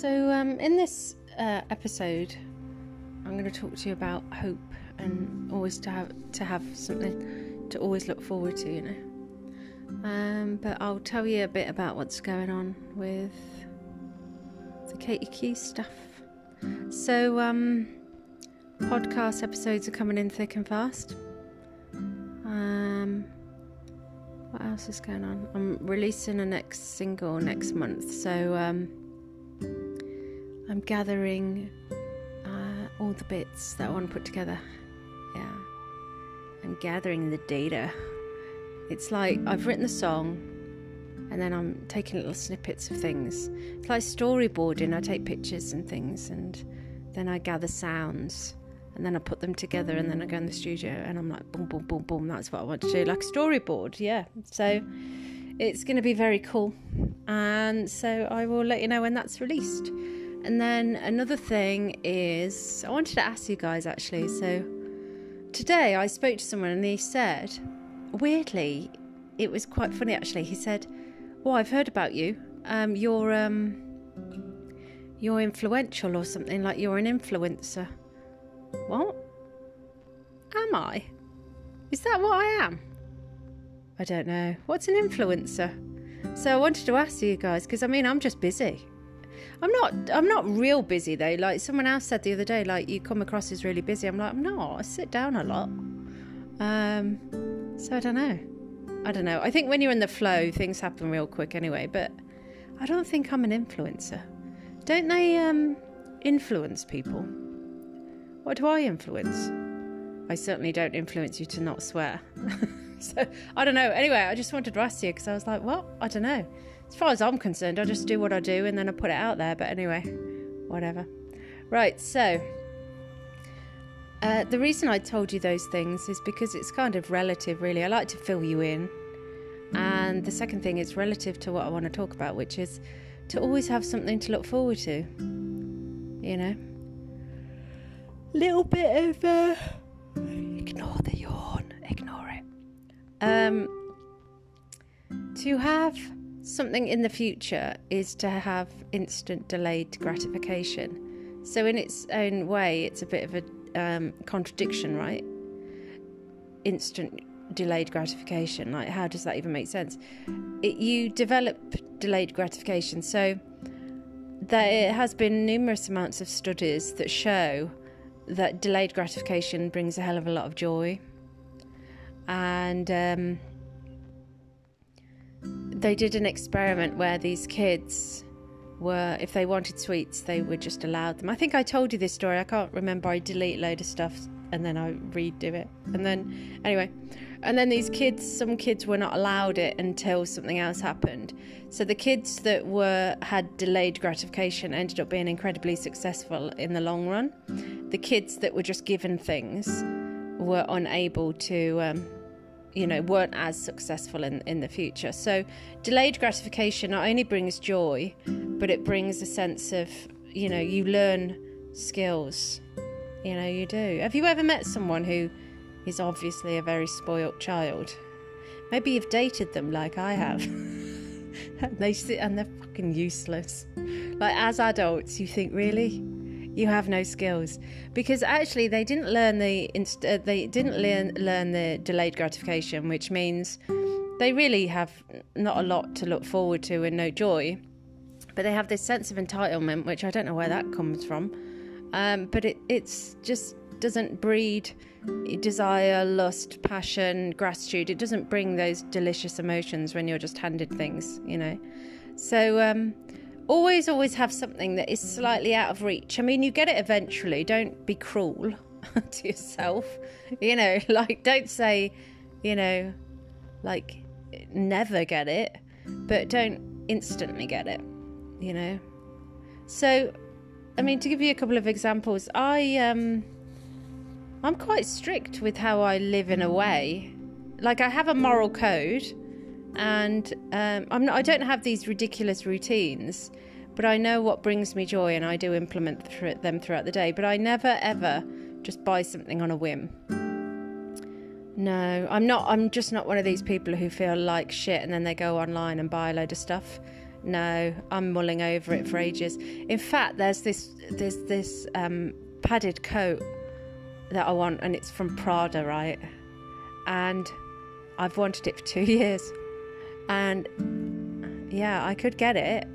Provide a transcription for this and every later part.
So, um, in this uh, episode, I'm going to talk to you about hope and always to have to have something to always look forward to, you know. Um, but I'll tell you a bit about what's going on with the Keys stuff. So, um, podcast episodes are coming in thick and fast. Um, what else is going on? I'm releasing a next single next month, so um, I'm gathering uh, all the bits that I want to put together. Yeah, I'm gathering the data. It's like I've written the song, and then I'm taking little snippets of things. It's like storyboarding. I take pictures and things, and then I gather sounds and then I put them together and then I go in the studio and I'm like boom boom boom boom that's what I want to do like storyboard yeah so it's going to be very cool and so I will let you know when that's released and then another thing is I wanted to ask you guys actually so today I spoke to someone and he said weirdly it was quite funny actually he said well I've heard about you um, you're um, you're influential or something like you're an influencer what? Am I? Is that what I am? I don't know. What's an influencer? So I wanted to ask you guys because I mean I'm just busy. I'm not I'm not real busy though. Like someone else said the other day, like you come across as really busy. I'm like, I'm not. I sit down a lot. Um so I don't know. I don't know. I think when you're in the flow, things happen real quick anyway, but I don't think I'm an influencer. Don't they um influence people? What do I influence? I certainly don't influence you to not swear. so I don't know. Anyway, I just wanted to ask you because I was like, well, I don't know. As far as I'm concerned, I just do what I do and then I put it out there. But anyway, whatever. Right, so uh, the reason I told you those things is because it's kind of relative, really. I like to fill you in. And the second thing is relative to what I want to talk about, which is to always have something to look forward to. You know? little bit of uh, ignore the yawn, ignore it. Um, to have something in the future is to have instant delayed gratification. So, in its own way, it's a bit of a um, contradiction, right? Instant delayed gratification. Like, how does that even make sense? It, you develop delayed gratification. So, there has been numerous amounts of studies that show that delayed gratification brings a hell of a lot of joy. And um, they did an experiment where these kids were, if they wanted sweets, they were just allowed them. I think I told you this story. I can't remember. I delete load of stuff and then I redo it. And then, anyway, and then these kids, some kids were not allowed it until something else happened. So the kids that were had delayed gratification ended up being incredibly successful in the long run. The kids that were just given things were unable to, um, you know, weren't as successful in in the future. So delayed gratification not only brings joy, but it brings a sense of, you know, you learn skills. You know, you do. Have you ever met someone who is obviously a very spoilt child. Maybe you've dated them like I have. and they sit and they're fucking useless. Like as adults, you think, really? You have no skills because actually they didn't learn the inst- uh, they didn't learn learn the delayed gratification, which means they really have not a lot to look forward to and no joy. But they have this sense of entitlement, which I don't know where that comes from. Um, but it, it's just doesn't breed desire, lust, passion, gratitude. It doesn't bring those delicious emotions when you're just handed things, you know. So um, always, always have something that is slightly out of reach. I mean, you get it eventually. Don't be cruel to yourself, you know. Like, don't say, you know, like never get it, but don't instantly get it, you know. So, I mean, to give you a couple of examples, I um I'm quite strict with how I live in a way. Like I have a moral code, and um, I'm not, I don't have these ridiculous routines, but I know what brings me joy, and I do implement th- them throughout the day. But I never ever just buy something on a whim. No, I'm not. I'm just not one of these people who feel like shit and then they go online and buy a load of stuff. No, I'm mulling over it for ages. In fact, there's this there's this um, padded coat that I want, and it's from Prada, right? And I've wanted it for two years, and yeah, I could get it,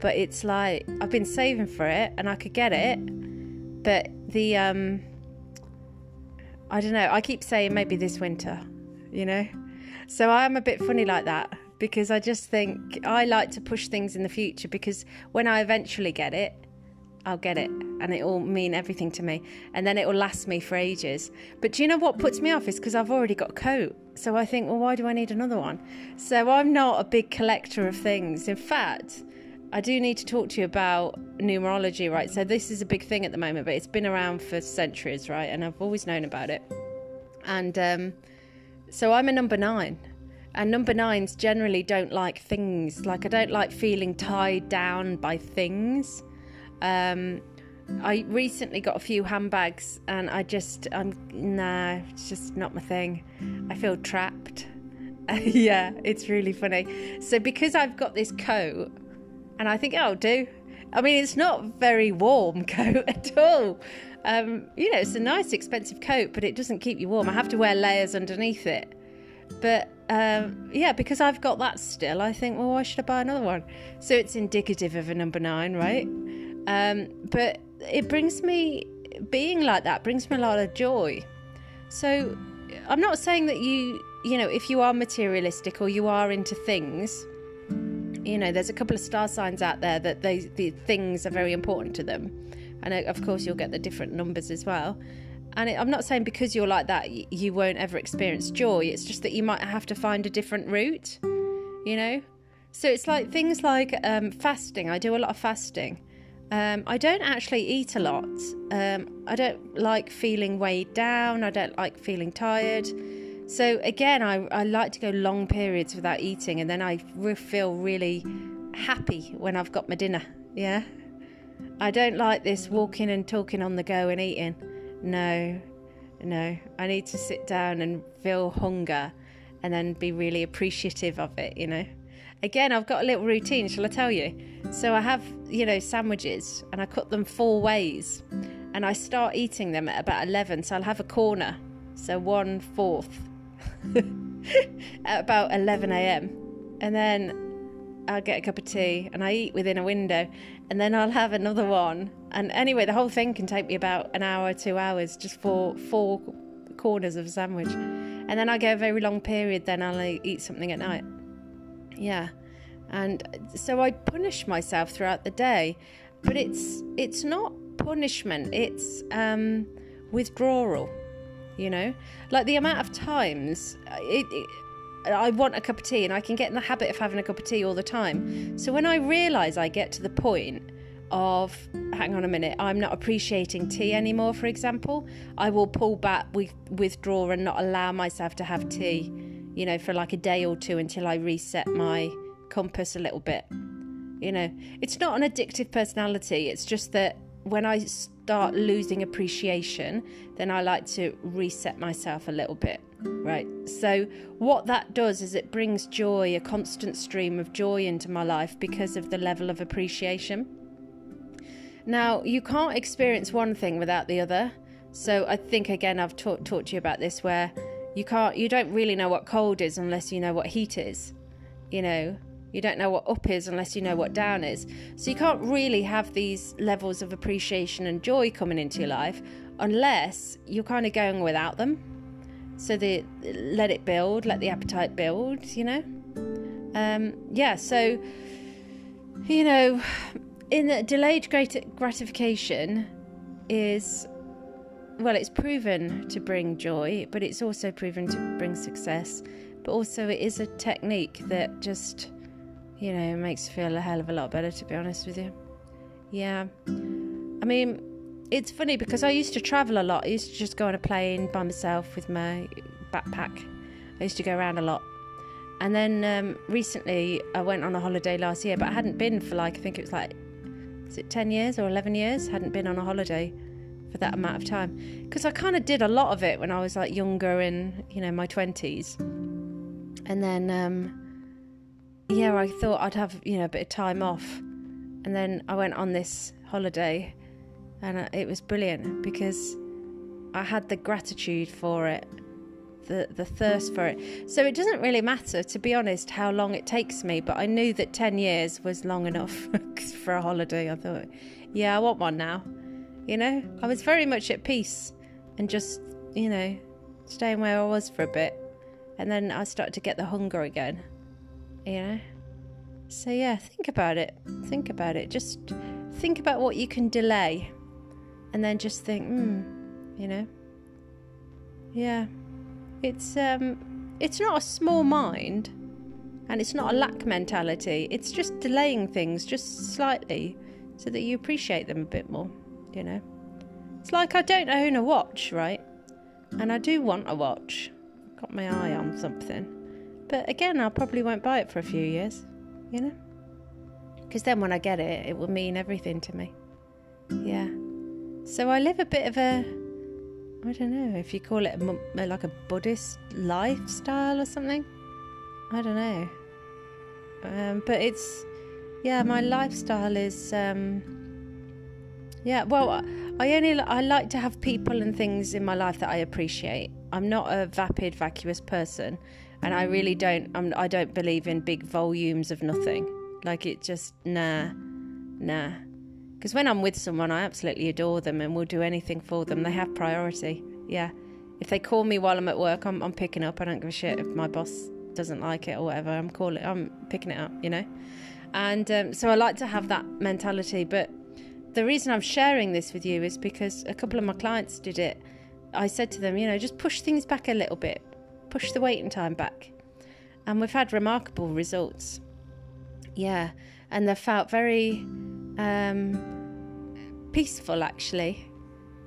but it's like I've been saving for it, and I could get it, but the um, I don't know. I keep saying maybe this winter, you know. So I'm a bit funny like that because I just think I like to push things in the future because when I eventually get it, I'll get it and it will mean everything to me and then it will last me for ages. But do you know what puts me off is because I've already got a coat. So I think, well, why do I need another one? So I'm not a big collector of things. In fact, I do need to talk to you about numerology, right? So this is a big thing at the moment, but it's been around for centuries, right? And I've always known about it. And um, so I'm a number nine. And number nines generally don't like things. Like, I don't like feeling tied down by things. Um, I recently got a few handbags and I just, I'm, nah, it's just not my thing. I feel trapped. yeah, it's really funny. So, because I've got this coat, and I think I'll do. I mean, it's not very warm coat at all. Um, you know, it's a nice, expensive coat, but it doesn't keep you warm. I have to wear layers underneath it. But um, yeah, because I've got that still, I think, well, why should I buy another one? So it's indicative of a number nine, right? Um, but it brings me, being like that brings me a lot of joy. So I'm not saying that you, you know, if you are materialistic or you are into things, you know, there's a couple of star signs out there that they, the things are very important to them. And uh, of course, you'll get the different numbers as well. And I'm not saying because you're like that, you won't ever experience joy. It's just that you might have to find a different route, you know? So it's like things like um, fasting. I do a lot of fasting. Um, I don't actually eat a lot. Um, I don't like feeling weighed down. I don't like feeling tired. So again, I, I like to go long periods without eating, and then I feel really happy when I've got my dinner. Yeah. I don't like this walking and talking on the go and eating. No, no. I need to sit down and feel hunger and then be really appreciative of it, you know. Again, I've got a little routine, shall I tell you? So I have, you know, sandwiches and I cut them four ways and I start eating them at about 11. So I'll have a corner, so one fourth at about 11 a.m. And then I'll get a cup of tea and I eat within a window and then I'll have another one. And anyway, the whole thing can take me about an hour, two hours just for four corners of a sandwich. And then I get a very long period, then I'll eat something at night. Yeah. And so I punish myself throughout the day, but it's it's not punishment, it's um, withdrawal you know like the amount of times uh, it, it, I want a cup of tea and I can get in the habit of having a cup of tea all the time. So when I realize I get to the point of hang on a minute, I'm not appreciating tea anymore, for example, I will pull back, with, withdraw, and not allow myself to have tea, you know, for like a day or two until I reset my compass a little bit. You know, it's not an addictive personality, it's just that when I start losing appreciation, then I like to reset myself a little bit. Right. So, what that does is it brings joy, a constant stream of joy into my life because of the level of appreciation. Now, you can't experience one thing without the other. So, I think again, I've talked talked to you about this where you can't, you don't really know what cold is unless you know what heat is. You know, you don't know what up is unless you know what down is. So you can't really have these levels of appreciation and joy coming into your life unless you're kind of going without them. So the let it build, let the appetite build, you know. Um, yeah, so you know, in the delayed gratification is well, it's proven to bring joy, but it's also proven to bring success. But also, it is a technique that just you know, makes you feel a hell of a lot better, to be honest with you. Yeah. I mean, it's funny because I used to travel a lot. I used to just go on a plane by myself with my backpack. I used to go around a lot. And then um, recently, I went on a holiday last year, but I hadn't been for like, I think it was like, is it 10 years or 11 years? Hadn't been on a holiday for that amount of time. Because I kind of did a lot of it when I was like younger in, you know, my 20s. And then, um, yeah, I thought I'd have you know a bit of time off, and then I went on this holiday, and uh, it was brilliant because I had the gratitude for it, the the thirst for it. So it doesn't really matter, to be honest, how long it takes me. But I knew that ten years was long enough for a holiday. I thought, yeah, I want one now. You know, I was very much at peace and just you know staying where I was for a bit, and then I started to get the hunger again you know? So, yeah, think about it. Think about it. Just think about what you can delay and then just think, hmm, you know? Yeah. It's, um, it's not a small mind and it's not a lack mentality. It's just delaying things just slightly so that you appreciate them a bit more, you know? It's like I don't own a watch, right? And I do want a watch. Got my eye on something. But again, I probably won't buy it for a few years, you know? Because then when I get it, it will mean everything to me. Yeah. So I live a bit of a, I don't know if you call it a, like a Buddhist lifestyle or something. I don't know. Um, but it's, yeah, my lifestyle is, um, yeah, well, I only, I like to have people and things in my life that I appreciate. I'm not a vapid, vacuous person and I really don't. I'm, I don't believe in big volumes of nothing. Like it just nah, nah. Because when I'm with someone, I absolutely adore them and will do anything for them. They have priority. Yeah. If they call me while I'm at work, I'm, I'm picking up. I don't give a shit if my boss doesn't like it or whatever. I'm calling. I'm picking it up. You know. And um, so I like to have that mentality. But the reason I'm sharing this with you is because a couple of my clients did it. I said to them, you know, just push things back a little bit push the waiting time back. And we've had remarkable results. Yeah, and they felt very um, peaceful actually.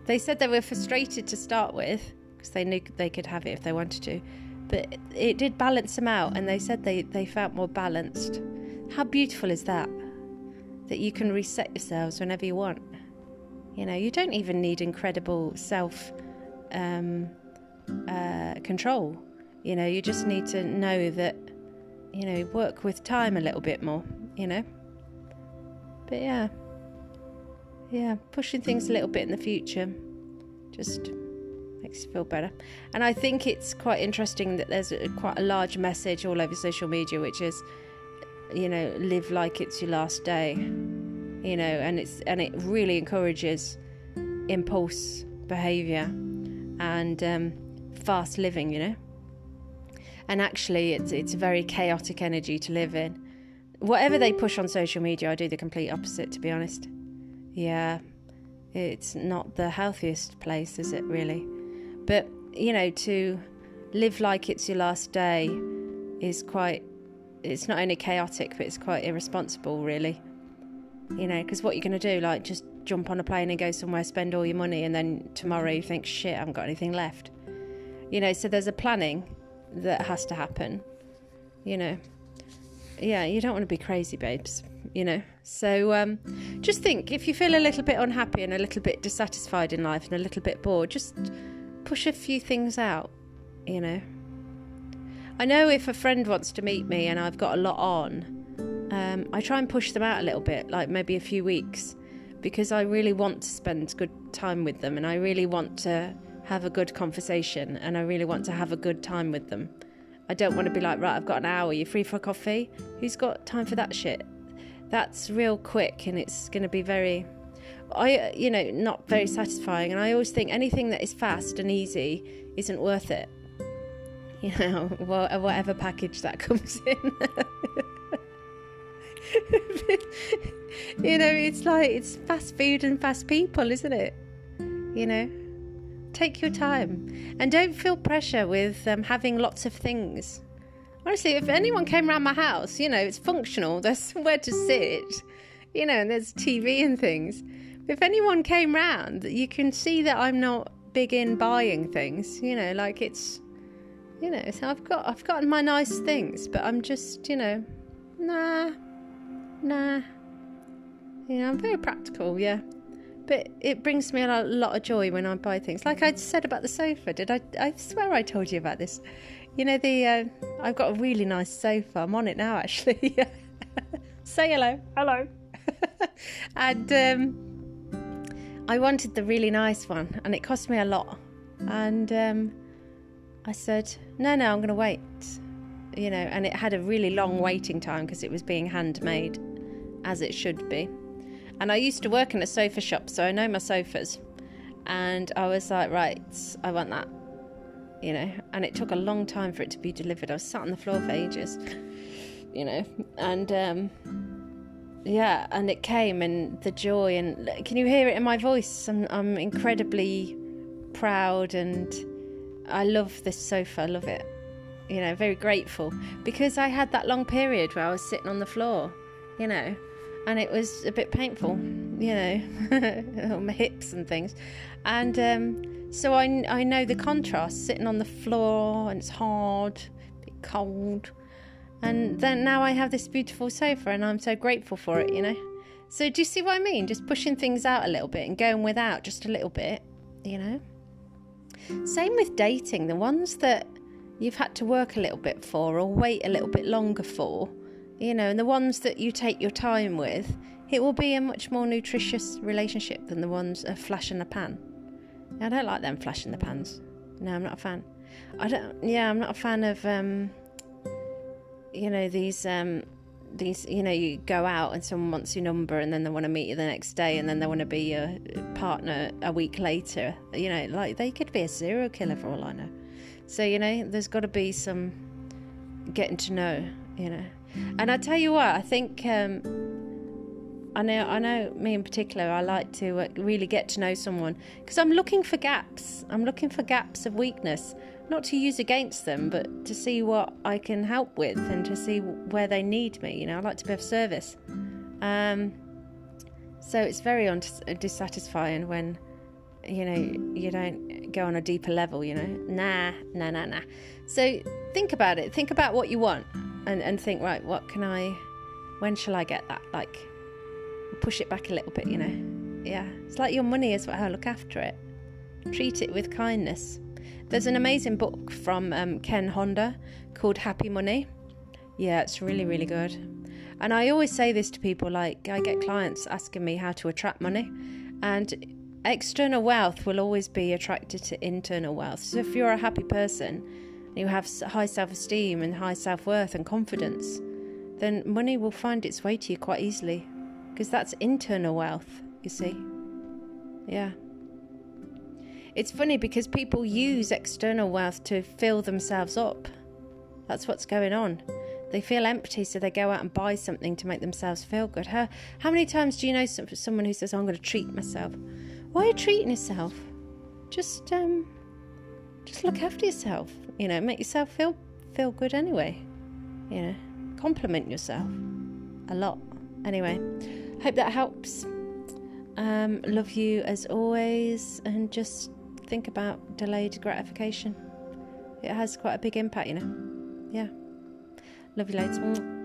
They said they were frustrated to start with because they knew they could have it if they wanted to, but it did balance them out, and they said they, they felt more balanced. How beautiful is that? That you can reset yourselves whenever you want. You know, you don't even need incredible self um, uh, control. You know, you just need to know that, you know, work with time a little bit more, you know. But yeah, yeah, pushing things a little bit in the future just makes you feel better. And I think it's quite interesting that there's a, quite a large message all over social media, which is, you know, live like it's your last day, you know, and it's and it really encourages impulse behaviour and um, fast living, you know and actually it's it's a very chaotic energy to live in. Whatever they push on social media, I do the complete opposite to be honest. Yeah. It's not the healthiest place, is it really? But, you know, to live like it's your last day is quite it's not only chaotic but it's quite irresponsible really you know because what you're going to do like just jump on a plane and go somewhere spend all your money and then tomorrow you think shit i haven't got anything left you know so there's a planning that has to happen. You know, yeah, you don't want to be crazy, babes. You know, so um, just think if you feel a little bit unhappy and a little bit dissatisfied in life and a little bit bored, just push a few things out. You know, I know if a friend wants to meet me and I've got a lot on, um, I try and push them out a little bit, like maybe a few weeks, because I really want to spend good time with them and I really want to have a good conversation and I really want to have a good time with them. I don't want to be like, right, I've got an hour, you free for a coffee? Who's got time for that shit? That's real quick and it's going to be very, I, you know, not very satisfying. And I always think anything that is fast and easy isn't worth it. You know, whatever package that comes in. you know, it's like it's fast food and fast people, isn't it? You know? Take your time and don't feel pressure with um, having lots of things. Honestly, if anyone came around my house, you know, it's functional, there's somewhere to sit, you know, and there's TV and things. If anyone came round, you can see that I'm not big in buying things, you know, like it's, you know, so I've got, I've gotten my nice things, but I'm just, you know, nah, nah. You know, I'm very practical, yeah but it brings me a lot of joy when I buy things. Like I said about the sofa, did I? I swear I told you about this. You know the uh, I've got a really nice sofa. I'm on it now actually. Say hello. Hello. and um, I wanted the really nice one, and it cost me a lot. And um, I said, no, no, I'm going to wait. You know, and it had a really long waiting time because it was being handmade, as it should be. And I used to work in a sofa shop, so I know my sofas. And I was like, right, I want that. You know, and it took a long time for it to be delivered. I was sat on the floor for ages, you know, and um, yeah, and it came, and the joy, and can you hear it in my voice? I'm, I'm incredibly proud, and I love this sofa. I love it. You know, very grateful because I had that long period where I was sitting on the floor, you know, and it was a bit painful, you know, on my hips and things. And um, so I, I know the contrast sitting on the floor and it's hard, a bit cold. And then now I have this beautiful sofa and I'm so grateful for it, you know. So do you see what I mean? Just pushing things out a little bit and going without just a little bit, you know. Same with dating, the ones that you've had to work a little bit for or wait a little bit longer for you know, and the ones that you take your time with, it will be a much more nutritious relationship than the ones a flash in the pan. I don't like them flash in the pans. No, I'm not a fan. I don't. Yeah, I'm not a fan of. Um, you know these. Um, these. You know, you go out and someone wants your number, and then they want to meet you the next day, and then they want to be your partner a week later. You know, like they could be a serial killer for all I know. So you know, there's got to be some getting to know. You know, and I tell you what, I think um, I know I know me in particular. I like to uh, really get to know someone because I'm looking for gaps. I'm looking for gaps of weakness, not to use against them, but to see what I can help with and to see where they need me. You know, I like to be of service. Um, so it's very un- dissatisfying when you know you don't go on a deeper level. You know, nah, nah, nah, nah. So think about it. Think about what you want and, and think, right, what can I, when shall I get that? Like, push it back a little bit, you know? Yeah. It's like your money as well. Look after it, treat it with kindness. There's an amazing book from um, Ken Honda called Happy Money. Yeah, it's really, really good. And I always say this to people like, I get clients asking me how to attract money. And external wealth will always be attracted to internal wealth. So if you're a happy person, you have high self esteem and high self worth and confidence, then money will find its way to you quite easily because that's internal wealth, you see. Yeah. It's funny because people use external wealth to fill themselves up. That's what's going on. They feel empty, so they go out and buy something to make themselves feel good. How, how many times do you know some, someone who says, oh, I'm going to treat myself? Why are you treating yourself? Just um, just look after yourself. You know, make yourself feel feel good anyway. You know, compliment yourself a lot. Anyway, hope that helps. Um, love you as always, and just think about delayed gratification. It has quite a big impact, you know. Yeah. Love you later.